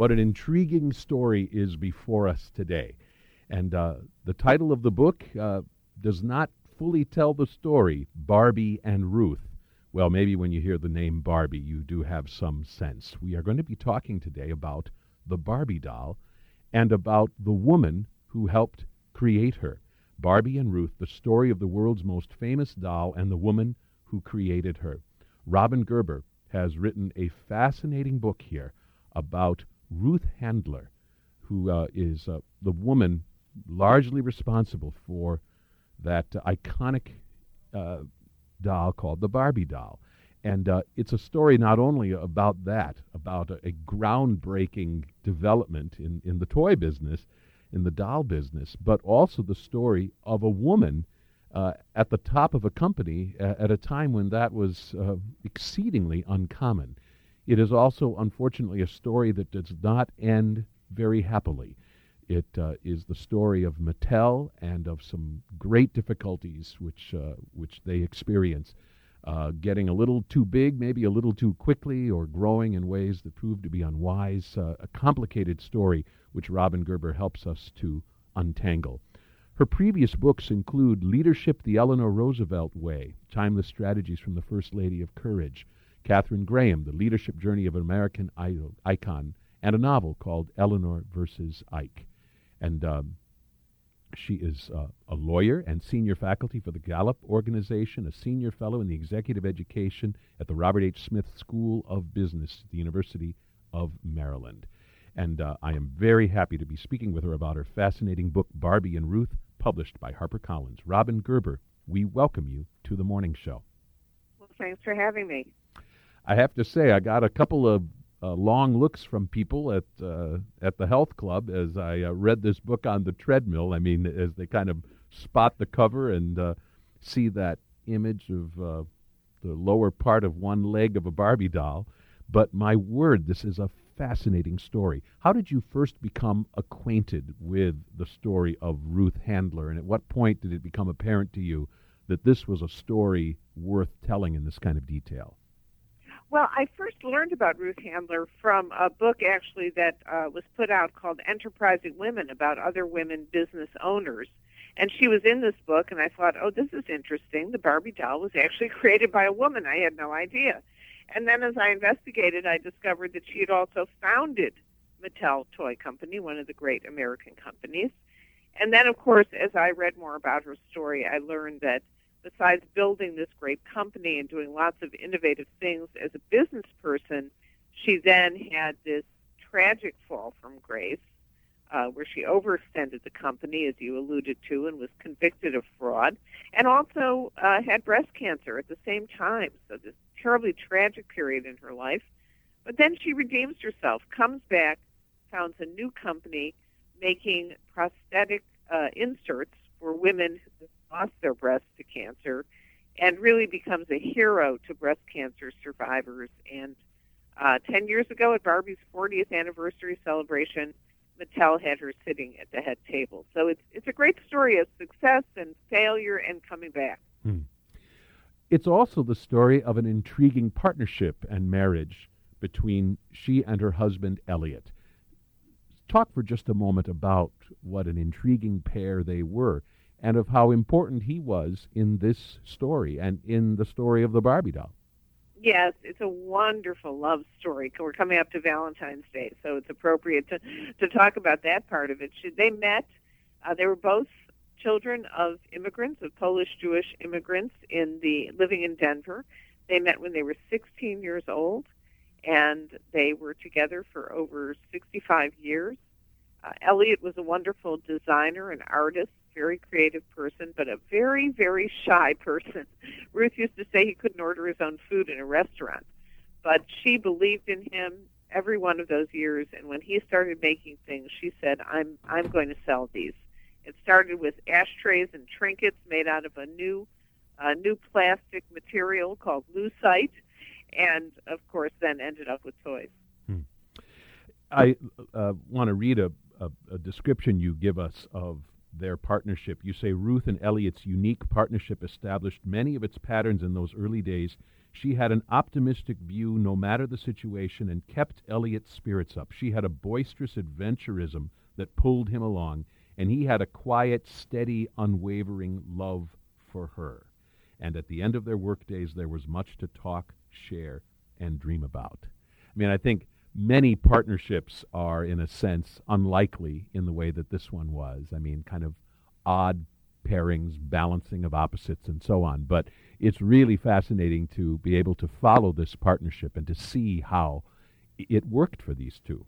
What an intriguing story is before us today. And uh, the title of the book uh, does not fully tell the story Barbie and Ruth. Well, maybe when you hear the name Barbie, you do have some sense. We are going to be talking today about the Barbie doll and about the woman who helped create her. Barbie and Ruth, the story of the world's most famous doll and the woman who created her. Robin Gerber has written a fascinating book here about Ruth Handler, who uh, is uh, the woman largely responsible for that uh, iconic uh, doll called the Barbie doll. And uh, it's a story not only about that, about a, a, groundbreaking development in, in the toy business, in the doll business, but also the story of a woman uh, at the top of a company at a time when that was uh, exceedingly uncommon. It is also, unfortunately, a story that does not end very happily. It uh, is the story of Mattel and of some great difficulties which uh, which they experience, uh, getting a little too big, maybe a little too quickly, or growing in ways that prove to be unwise. Uh, a complicated story which Robin Gerber helps us to untangle. Her previous books include Leadership the Eleanor Roosevelt Way, Timeless Strategies from the First Lady of Courage, Katharine Graham, The Leadership Journey of an American Idol, Icon, and a novel called Eleanor versus Ike. And um, she is uh, a lawyer and senior faculty for the Gallup Organization, a senior fellow in the executive education at the Robert H. Smith School of Business at the University of Maryland. And uh, I am very happy to be speaking with her about her fascinating book, Barbie and Ruth, published by HarperCollins. Robin Gerber, we welcome you to the morning show. Well, thanks for having me. I have to say, I got a couple of uh, long looks from people at uh, at the health club as I uh, read this book on the treadmill. I mean, as they kind of spot the cover and uh, see that image of uh, the lower part of one leg of a Barbie doll. But my word, this is a fascinating story. How did you first become acquainted with the story of Ruth Handler, and at what point did it become apparent to you that this was a story worth telling in this kind of detail? Well, I first learned about Ruth Handler from a book actually that uh, was put out called Enterprising Women about other women business owners. And she was in this book, and I thought, oh, this is interesting. The Barbie doll was actually created by a woman. I had no idea. And then as I investigated, I discovered that she had also founded Mattel Toy Company, one of the great American companies. And then, of course, as I read more about her story, I learned that besides building this great company and doing lots of innovative things as a business person, she then had this tragic fall from grace uh, where she overextended the company, as you alluded to, and was convicted of fraud, and also uh, had breast cancer at the same time. So, this terribly tragic period in her life. But then she redeems herself, comes back, founds a new company making prosthetic uh, inserts for women lost their breast to cancer and really becomes a hero to breast cancer survivors. And uh, 10 years ago at Barbie's 40th anniversary celebration, Mattel had her sitting at the head table. So it's, it's a great story of success and failure and coming back. Hmm. It's also the story of an intriguing partnership and marriage between she and her husband, Elliot. Talk for just a moment about what an intriguing pair they were and of how important he was in this story and in the story of the Barbie doll. Yes, it's a wonderful love story. We're coming up to Valentine's Day, so it's appropriate to to talk about that part of it. They met. Uh, they were both children of immigrants, of Polish Jewish immigrants in the living in Denver. They met when they were 16 years old, and they were together for over 65 years. Uh, Elliot was a wonderful designer and artist very creative person, but a very, very shy person. Ruth used to say he couldn't order his own food in a restaurant, but she believed in him every one of those years. And when he started making things, she said, "I'm I'm going to sell these." It started with ashtrays and trinkets made out of a new a new plastic material called lucite, and of course, then ended up with toys. Hmm. I uh, want to read a, a, a description you give us of their partnership. You say Ruth and Elliot's unique partnership established many of its patterns in those early days, She had an optimistic view no matter the situation and kept Elliot's spirits up. She had a boisterous adventurism that pulled him along, and he had a quiet, steady, unwavering love for her. And at the end of their workdays, there was much to talk, share, and dream about. I mean, I think many partnerships are, in a sense, unlikely in the way that this one was. I mean, kind of odd pairings, balancing of opposites, and so on. But it's really fascinating to be able to follow this partnership and to see how it worked for these two.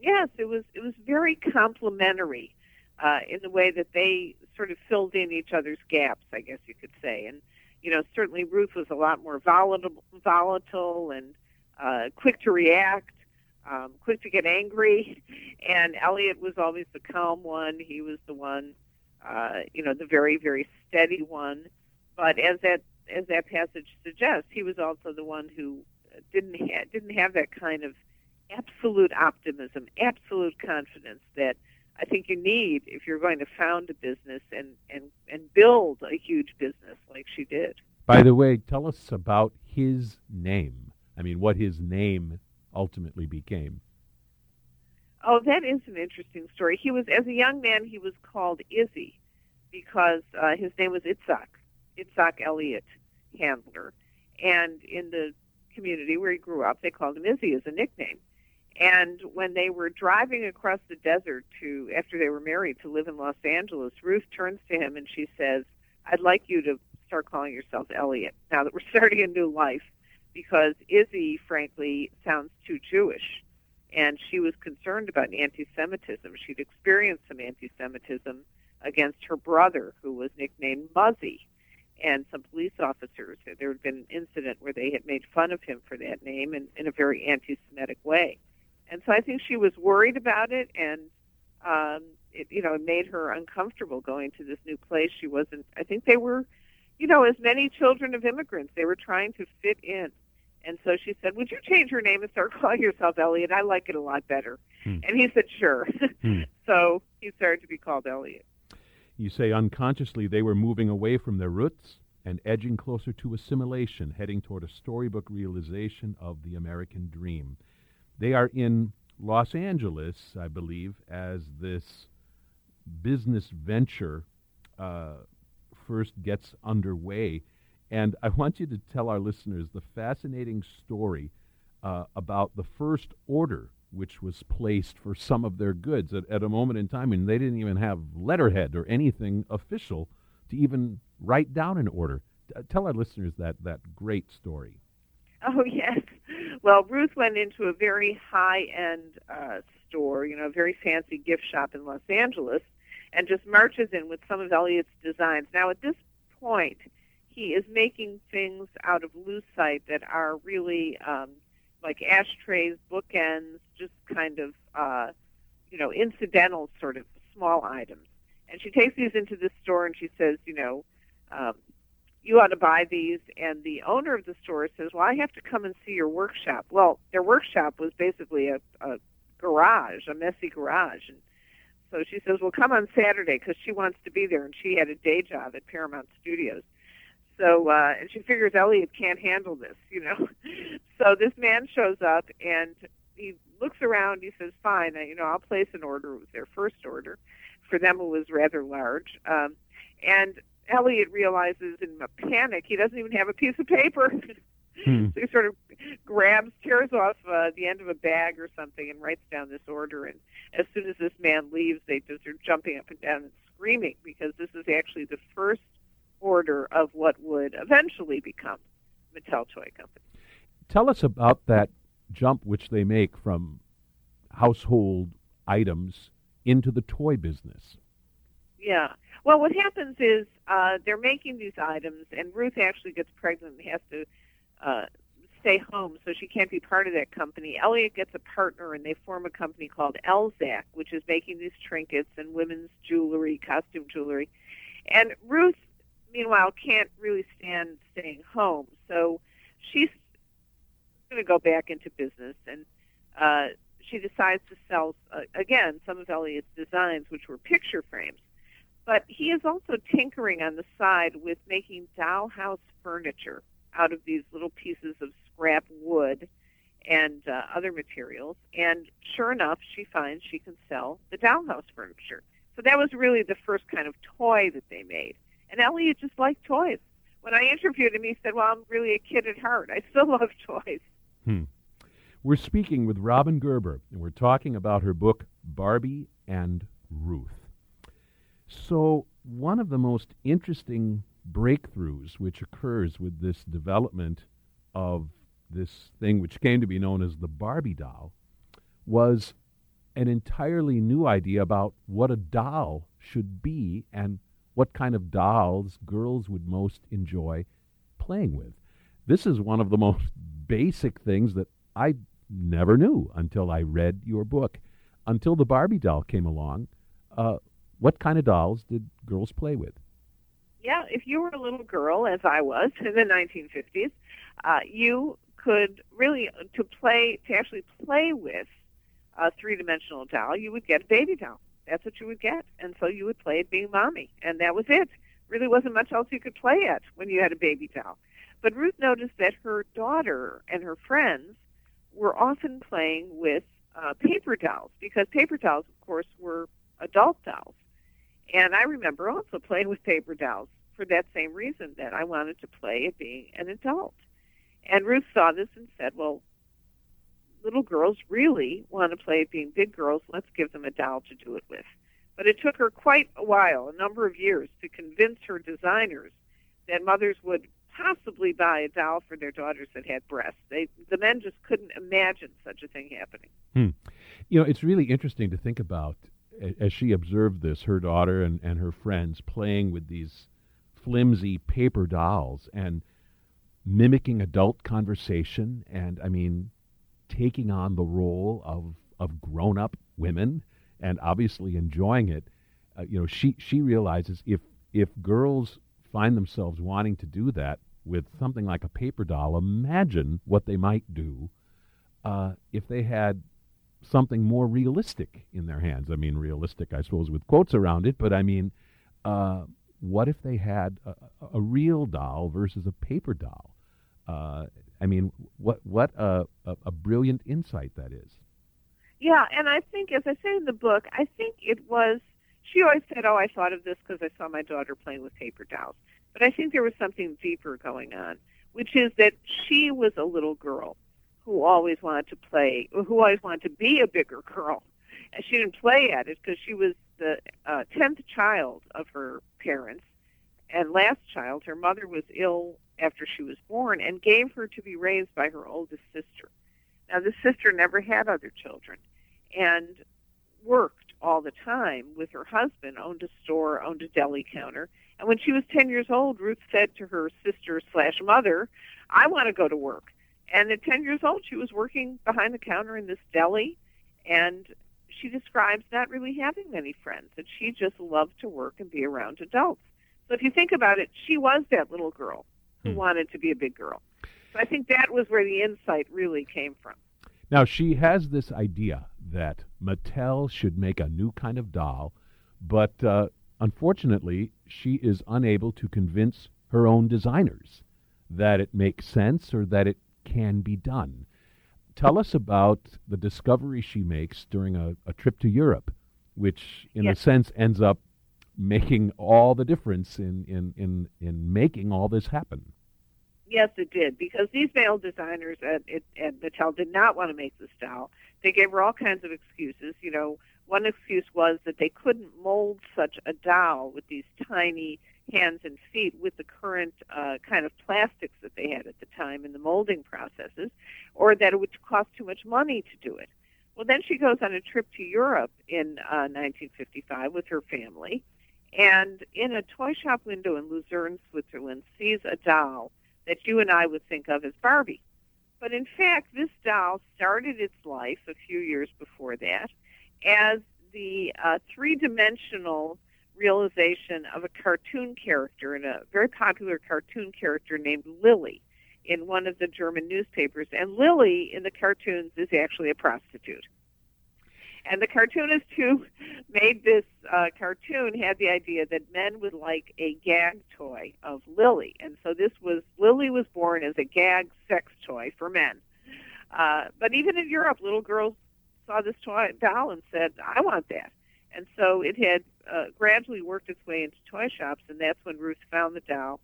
Yes, it was it was very complementary uh, in the way that they sort of filled in each other's gaps, I guess you could say. And you know, certainly Ruth was a lot more volatile, volatile and uh, quick to react, um, quick to get angry, and Elliot was always the calm one. He was the one, uh, you know, the very very steady one. But as that as that passage suggests, he was also the one who didn't ha- didn't have that kind of absolute optimism, absolute confidence that I think you need if you're going to found a business and, and, and build a huge business like she did. By the way, tell us about his name. I mean, what his name ultimately became. Oh, that is an interesting story. He was, as a young man, he was called Izzy because uh, his name was Itzhak, Itzhak Elliot Handler. And in the community where he grew up, they called him Izzy as a nickname. And when they were driving across the desert to, after they were married, to live in Los Angeles, Ruth turns to him and she says, I'd like you to start calling yourself Elliot now that we're starting a new life because Izzy, frankly, sounds too Jewish. And she was concerned about anti Semitism. She'd experienced some anti Semitism against her brother, who was nicknamed Muzzy. And some police officers, there had been an incident where they had made fun of him for that name in, in a very anti Semitic way. And so I think she was worried about it, and um, it, you know, it made her uncomfortable going to this new place. She wasn't. I think they were, you know, as many children of immigrants, they were trying to fit in. And so she said, "Would you change your name and start calling yourself Elliot? I like it a lot better." Hmm. And he said, "Sure." Hmm. so he started to be called Elliot. You say unconsciously they were moving away from their roots and edging closer to assimilation, heading toward a storybook realization of the American dream. They are in Los Angeles, I believe, as this business venture uh, first gets underway. And I want you to tell our listeners the fascinating story uh, about the first order which was placed for some of their goods at, at a moment in time when they didn't even have letterhead or anything official to even write down an order. Tell our listeners that, that great story. Oh, yes. Well, Ruth went into a very high end uh, store, you know, a very fancy gift shop in Los Angeles, and just marches in with some of Elliot's designs. Now, at this point, he is making things out of lucite that are really um, like ashtrays, bookends, just kind of, uh, you know, incidental sort of small items. And she takes these into the store and she says, you know, um, you ought to buy these. And the owner of the store says, well, I have to come and see your workshop. Well, their workshop was basically a, a garage, a messy garage. And so she says, well, come on Saturday because she wants to be there. And she had a day job at Paramount Studios. So, uh, and she figures Elliot can't handle this, you know. so this man shows up and he looks around. He says, fine, you know, I'll place an order. It was their first order. For them, it was rather large. Um, and Elliot realizes in a panic he doesn't even have a piece of paper. Hmm. so he sort of grabs, tears off uh, the end of a bag or something, and writes down this order. And as soon as this man leaves, they just are jumping up and down and screaming because this is actually the first order of what would eventually become Mattel Toy Company. Tell us about that jump which they make from household items into the toy business. Yeah. Well, what happens is uh, they're making these items, and Ruth actually gets pregnant and has to uh, stay home, so she can't be part of that company. Elliot gets a partner, and they form a company called Elzac, which is making these trinkets and women's jewelry, costume jewelry. And Ruth, meanwhile, can't really stand staying home, so she's going to go back into business, and uh, she decides to sell uh, again some of Elliot's designs, which were picture frames. But he is also tinkering on the side with making dollhouse furniture. out of these little pieces of scrap wood and uh, other materials. And sure enough, she finds she can sell the dollhouse furniture. So that was really the first kind of toy that they made. And Elliot just liked toys. When I interviewed him, he said, Well, I'm really a kid at heart. I still love toys. Hmm. We're speaking with Robin Gerber, and we're talking about her book, Barbie and Ruth. So, one of the most interesting breakthroughs which occurs with this development of this thing which came to be known as the Barbie doll was an entirely new idea about what a doll should be and what kind of dolls girls would most enjoy playing with. This is one of the most basic things that I never knew until I read your book. Until the Barbie doll came along, uh, what kind of dolls did girls play with? Yeah, if you were a little girl, as I was in the 1950s, uh, you could really to play to actually play with a three-dimensional doll. You would get a baby doll. That's what you would get, and so you would play it being mommy, and that was it. Really wasn't much else you could play at when you had a baby doll. But Ruth noticed that her daughter and her friends were often playing with uh, paper dolls because paper dolls, of course, were adult dolls. And I remember also playing with paper dolls for that same reason that I wanted to play at being an adult. And Ruth saw this and said, well, little girls really want to play at being big girls. Let's give them a doll to do it with. But it took her quite a while, a number of years, to convince her designers that mothers would possibly buy a doll for their daughters that had breasts. They, the men just couldn't imagine such a thing happening. Hmm. You know, it's really interesting to think about as she observed this, her daughter and, and her friends playing with these flimsy paper dolls and mimicking adult conversation and, I mean, taking on the role of, of grown up women and obviously enjoying it. Uh, you know, she, she realizes if, if girls find themselves wanting to do that with something like a paper doll, imagine what they might do uh, if they had something more realistic in their hands. I mean, realistic, I suppose, with quotes around it, but I mean, uh, what if they had a, a, real doll versus a paper doll? Uh, I mean, what what a, a, a brilliant insight that is. Yeah, and I think, as I say in the book, I think it was. She always said, "Oh, I thought of this because I saw my daughter playing with paper dolls." But I think there was something deeper going on, which is that she was a little girl who always wanted to play, who always wanted to be a bigger girl. And she didn't play at it because she was the uh, tenth child of her parents, and last child. Her mother was ill after she was born and gave her to be raised by her oldest sister. Now, this sister never had other children and worked all the time with her husband, owned a store, owned a deli counter. And when she was 10 years old, Ruth said to her sister slash mother, I want to go to work. And at 10 years old, she was working behind the counter in this deli, and she describes not really having many friends, that she just loved to work and be around adults. So if you think about it, she was that little girl who hmm. wanted to be a big girl. So I think that was where the insight really came from. Now, she has this idea that Mattel should make a new kind of doll, but uh, unfortunately, she is unable to convince her own designers that it makes sense or that it can be done. Tell us about the discovery she makes during a, a trip to Europe, which, in yes. a sense, ends up making all the difference in, in, in, in making all this happen. Yes, it did, because these male designers at, at Mattel did not want to make the style. They gave her all kinds of excuses. You know, one excuse was that they couldn't mold such a doll with these tiny hands and feet with the current uh, kind of plastics that they had at the time in the molding processes, or that it would cost too much money to do it. Well, then she goes on a trip to Europe in uh, 1955 with her family, and in a toy shop window in Lucerne, Switzerland, sees a doll that you and I would think of as Barbie. But in fact, this doll started its life a few years before that as the uh, three-dimensional realization of a cartoon character and a very popular cartoon character named Lilli in one of the German newspapers. And Lilli in the cartoons is actually a prostitute. And the cartoonist who made this uh, cartoon had the idea that men would like a gag toy of Lilli, and so this was Lilli was born as a gag sex toy for men. Uh, but even in Europe, little girls saw this toy doll and said, "I want that." And so it had uh, gradually worked its way into toy shops, and that's when Ruth found the doll,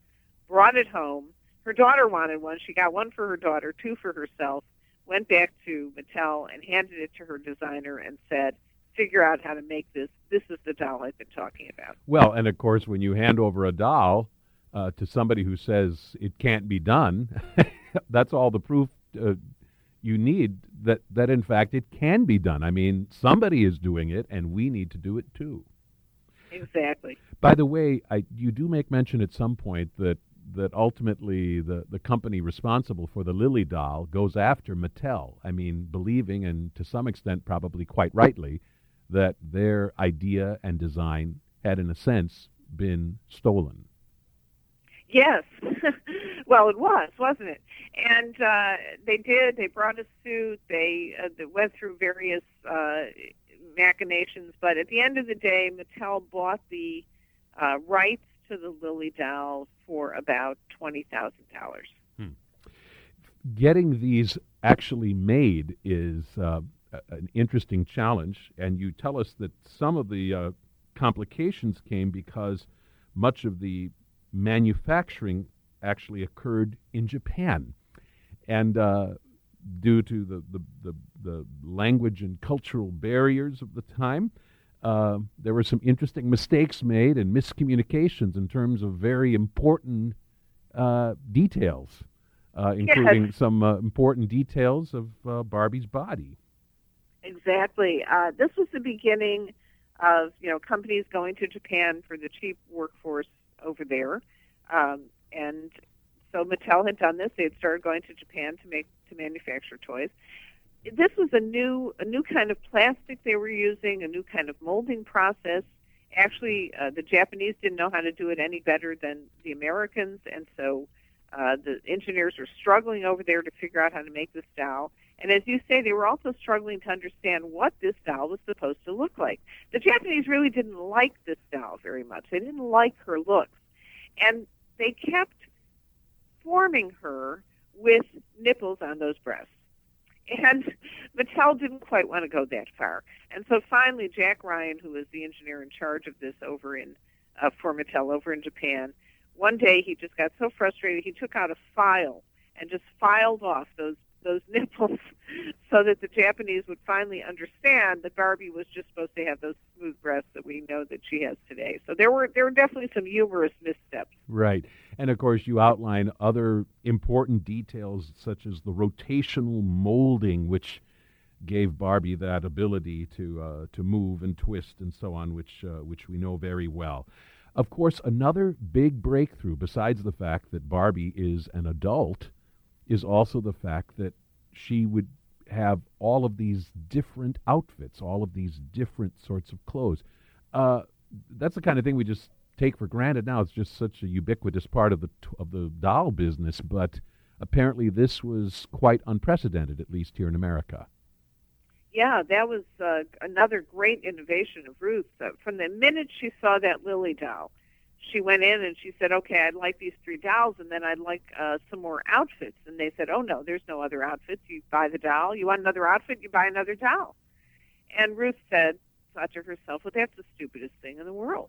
brought it home. Her daughter wanted one. She got one for her daughter, two for herself went back to Mattel and handed it to her designer and said, figure out how to make this. This is the doll I've been talking about. Well, and of course, when you hand over a doll uh, to somebody who says it can't be done, that's all the proof uh, you need that, that, in fact, it can be done. I mean, somebody is doing it, and we need to do it too. Exactly. By the way, I, you do make mention at some point that that ultimately the, the company responsible for the Lilli doll goes after Mattel. I mean, believing, and to some extent probably quite rightly, that their idea and design had, in a sense, been stolen. Yes. well, it was, wasn't it? And uh, they did. They brought a suit. They, uh, they went through various uh, machinations. But at the end of the day, Mattel bought the uh, rights to the Lilli doll for about twenty thousand dollars. Hmm. Getting these actually made is uh, an interesting challenge, and you tell us that some of the uh, complications came because much of the manufacturing actually occurred in Japan, and uh, due to the, the, the, the language and cultural barriers of the time. Uh, there were some interesting mistakes made and miscommunications in terms of very important uh, details, uh, including yes. some uh, important details of uh, Barbie's body. Exactly. Uh, this was the beginning of you know companies going to Japan for the cheap workforce over there, um, and so Mattel had done this. They had started going to Japan to make to manufacture toys this was a new a new kind of plastic they were using, a new kind of molding process. Actually, uh, the Japanese didn't know how to do it any better than the Americans, and so uh, the engineers were struggling over there to figure out how to make this doll. And as you say, they were also struggling to understand what this doll was supposed to look like. The Japanese really didn't like this doll very much. They didn't like her looks. And they kept forming her with nipples on those breasts. And Mattel didn't quite want to go that far. And so finally, Jack Ryan, who was the engineer in charge of this over in uh, for Mattel over in Japan, one day he just got so frustrated he took out a file and just filed off those those nipples so that the Japanese would finally understand that Barbie was just supposed to have those smooth breasts that we know that she has today. So there were there were definitely some humorous missteps. Right. And of course you outline other important details such as the rotational molding which gave Barbie that ability to uh, to move and twist and so on which uh, which we know very well. Of course, another big breakthrough besides the fact that Barbie is an adult is also the fact that she would have all of these different outfits, all of these different sorts of clothes. Uh, that's the kind of thing we just take for granted now. It's just such a ubiquitous part of the of the doll business, but apparently this was quite unprecedented, at least here in America. Yeah, that was uh, another great innovation of Ruth. From the minute she saw that Lilli doll, she went in and she said, "Okay, I'd like these three dolls, and then I'd like uh, some more outfits." And they said, "Oh no, there's no other outfits. You buy the doll. You want another outfit? You buy another doll." And Ruth said, thought to herself, "Well, that's the stupidest thing in the world.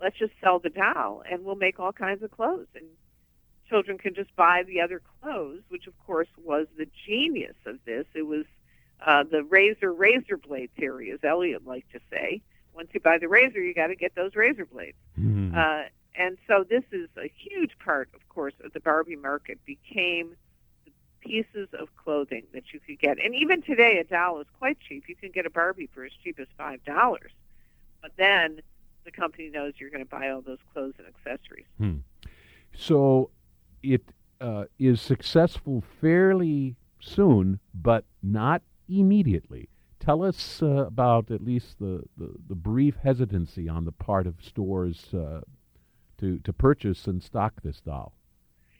Let's just sell the doll, and we'll make all kinds of clothes, and children can just buy the other clothes." Which, of course, was the genius of this. It was uh, the razor razor blade theory, as Elliot liked to say once you buy the razor, you got to get those razor blades. Mm-hmm. Uh, and so this is a huge part, of course, of the Barbie market became the pieces of clothing that you could get. And even today, a doll is quite cheap. You can get a Barbie for as cheap as five dollars. But then the company knows you're going to buy all those clothes and accessories. Hmm. So it uh, is successful fairly soon, but not immediately. Tell us uh, about at least the, the, the, brief hesitancy on the part of stores uh, to, to purchase and stock this doll.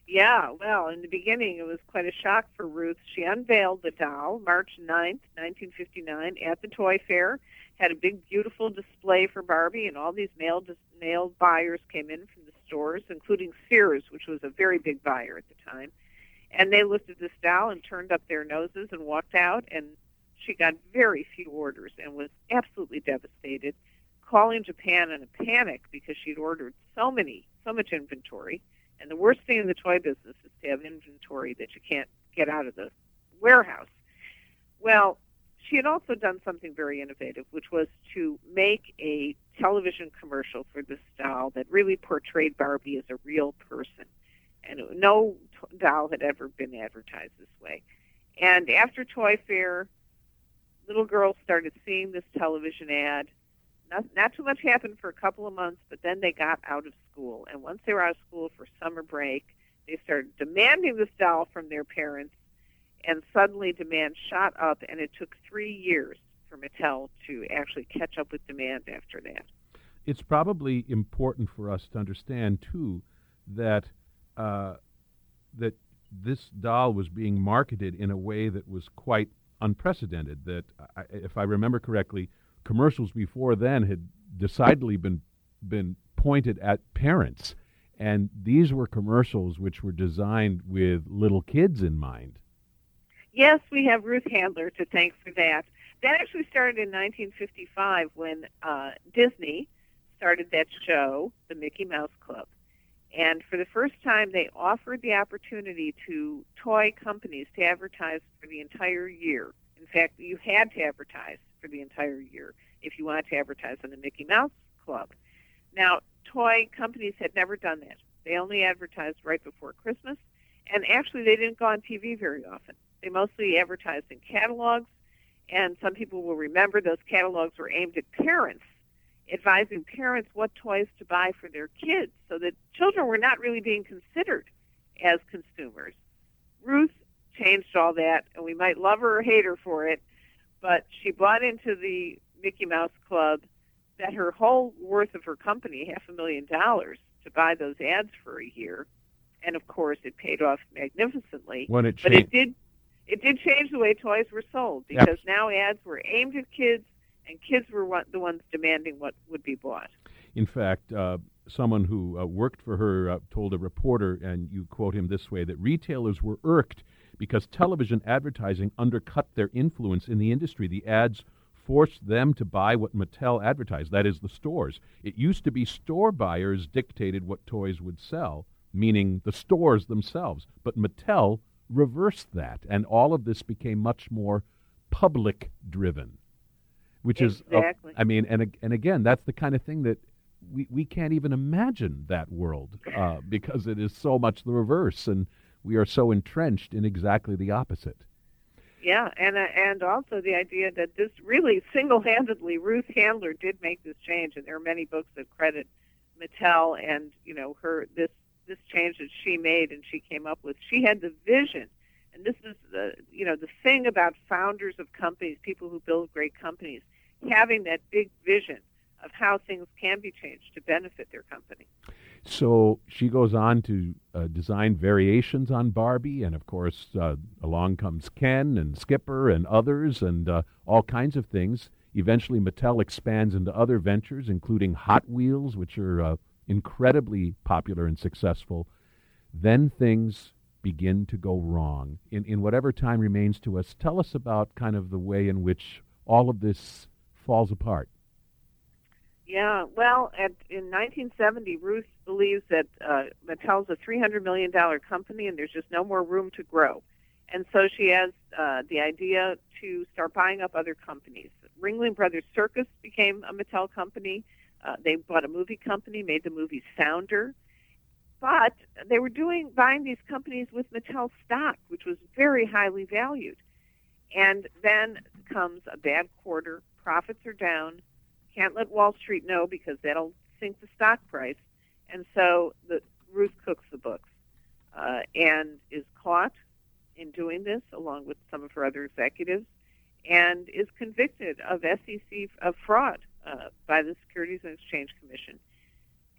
Yeah, well, in the beginning, it was quite a shock for Ruth. She unveiled the doll March 9th, 1959, at the toy fair. Had a big, beautiful display for Barbie, and all these male male buyers came in from the stores, including Sears, which was a very big buyer at the time. And they looked at this doll and turned up their noses and walked out. And she got very few orders and was absolutely devastated, calling Japan in a panic because she'd ordered so many, so much inventory. And the worst thing in the toy business is to have inventory that you can't get out of the warehouse. Well, she had also done something very innovative, which was to make a television commercial for this doll that really portrayed Barbie as a real person. And no doll had ever been advertised this way. And after Toy Fair, little girls started seeing this television ad. Not, not too much happened for a couple of months, but then they got out of school. And once they were out of school for summer break, they started demanding this doll from their parents and suddenly demand shot up, and it took three years for Mattel to actually catch up with demand after that. It's probably important for us to understand too that uh, that this doll was being marketed in a way that was quite unprecedented. That, I, if I remember correctly, commercials before then had decidedly been been pointed at parents, and these were commercials which were designed with little kids in mind. Yes, we have Ruth Handler to thank for that. That actually started in 1955 when uh, Disney started that show, the Mickey Mouse Club. And for the first time, they offered the opportunity to toy companies to advertise for the entire year. In fact, you had to advertise for the entire year if you wanted to advertise on the Mickey Mouse Club. Now, toy companies had never done that. They only advertised right before Christmas, and actually, they didn't go on TV very often. They mostly advertised in catalogs, and some people will remember those catalogs were aimed at parents, advising parents what toys to buy for their kids, so that children were not really being considered as consumers. Ruth changed all that, and we might love her or hate her for it, but she bought into the Mickey Mouse Club, that her whole worth of her company, half a million dollars, to buy those ads for a year. And of course, it paid off magnificently. When it but it did it did change the way toys were sold because yep. now ads were aimed at kids, and kids were the ones demanding what would be bought. In fact, uh, someone who uh, worked for her uh, told a reporter, and you quote him this way, that retailers were irked because television advertising undercut their influence in the industry. The ads forced them to buy what Mattel advertised, that is, the stores. It used to be store buyers dictated what toys would sell, meaning the stores themselves. But Mattel reversed that, and all of this became much more public driven, which exactly. is, uh, I mean, and and again, that's the kind of thing that we we can't even imagine that world uh, because it is so much the reverse, and we are so entrenched in exactly the opposite. Yeah, and uh, and also the idea that this really single-handedly Ruth Handler did make this change, and there are many books that credit Mattel and you know her this this change that she made and she came up with. She had the vision, and this is the you know the thing about founders of companies, people who build great companies, having that big vision of how things can be changed to benefit their company. So she goes on to uh, design variations on Barbie, and of course, uh, along comes Ken and Skipper and others, and uh, all kinds of things. Eventually, Mattel expands into other ventures, including Hot Wheels, which are uh, incredibly popular and successful, then things begin to go wrong. In, in whatever time remains to us, tell us about kind of the way in which all of this falls apart. Yeah, well, at, in 1970, Ruth believes that uh, Mattel's a $300 million company and there's just no more room to grow. And so she has uh, the idea to start buying up other companies. Ringling Brothers Circus became a Mattel company. Uh, they bought a movie company, made the movie Sounder, but they were doing buying these companies with Mattel stock, which was very highly valued. And then comes a bad quarter, profits are down, can't let Wall Street know because that'll sink the stock price, and so the Ruth cooks the books uh, and is caught in doing this along with some of her other executives, and is convicted of SEC of fraud uh, by the Securities and Exchange Commission,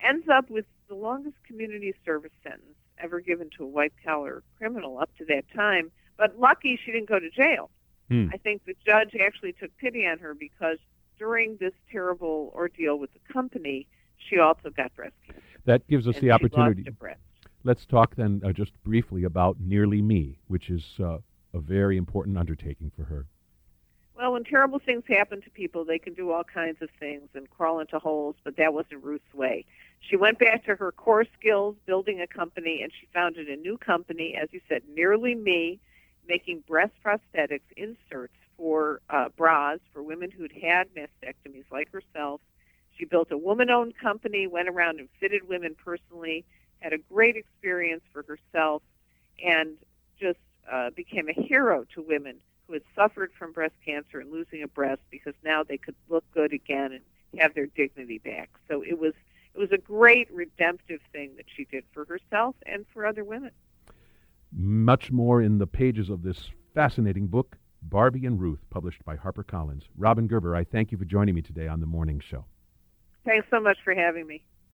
ends up with the longest community service sentence ever given to a white collar criminal up to that time. But lucky she didn't go to jail. Hmm. I think the judge actually took pity on her because during this terrible ordeal with the company, she also got breast cancer. That gives us the opportunity. Lost a breast. Let's talk then uh, just briefly about Nearly Me, which is uh, a very important undertaking for her. Well, when terrible things happen to people, they can do all kinds of things and crawl into holes, but that wasn't Ruth's way. She went back to her core skills, building a company, and she founded a new company, as you said, Nearly Me, making breast prosthetics inserts for uh, bras for women who'd had mastectomies like herself. She built a woman owned company, went around and fitted women personally, had a great experience for herself, and just uh, became a hero to women who had suffered from breast cancer and losing a breast because now they could look good again and have their dignity back. So it was it was a great redemptive thing that she did for herself and for other women. Much more in the pages of this fascinating book, Barbie and Ruth, published by HarperCollins. Robin Gerber, I thank you for joining me today on the morning show. Thanks so much for having me.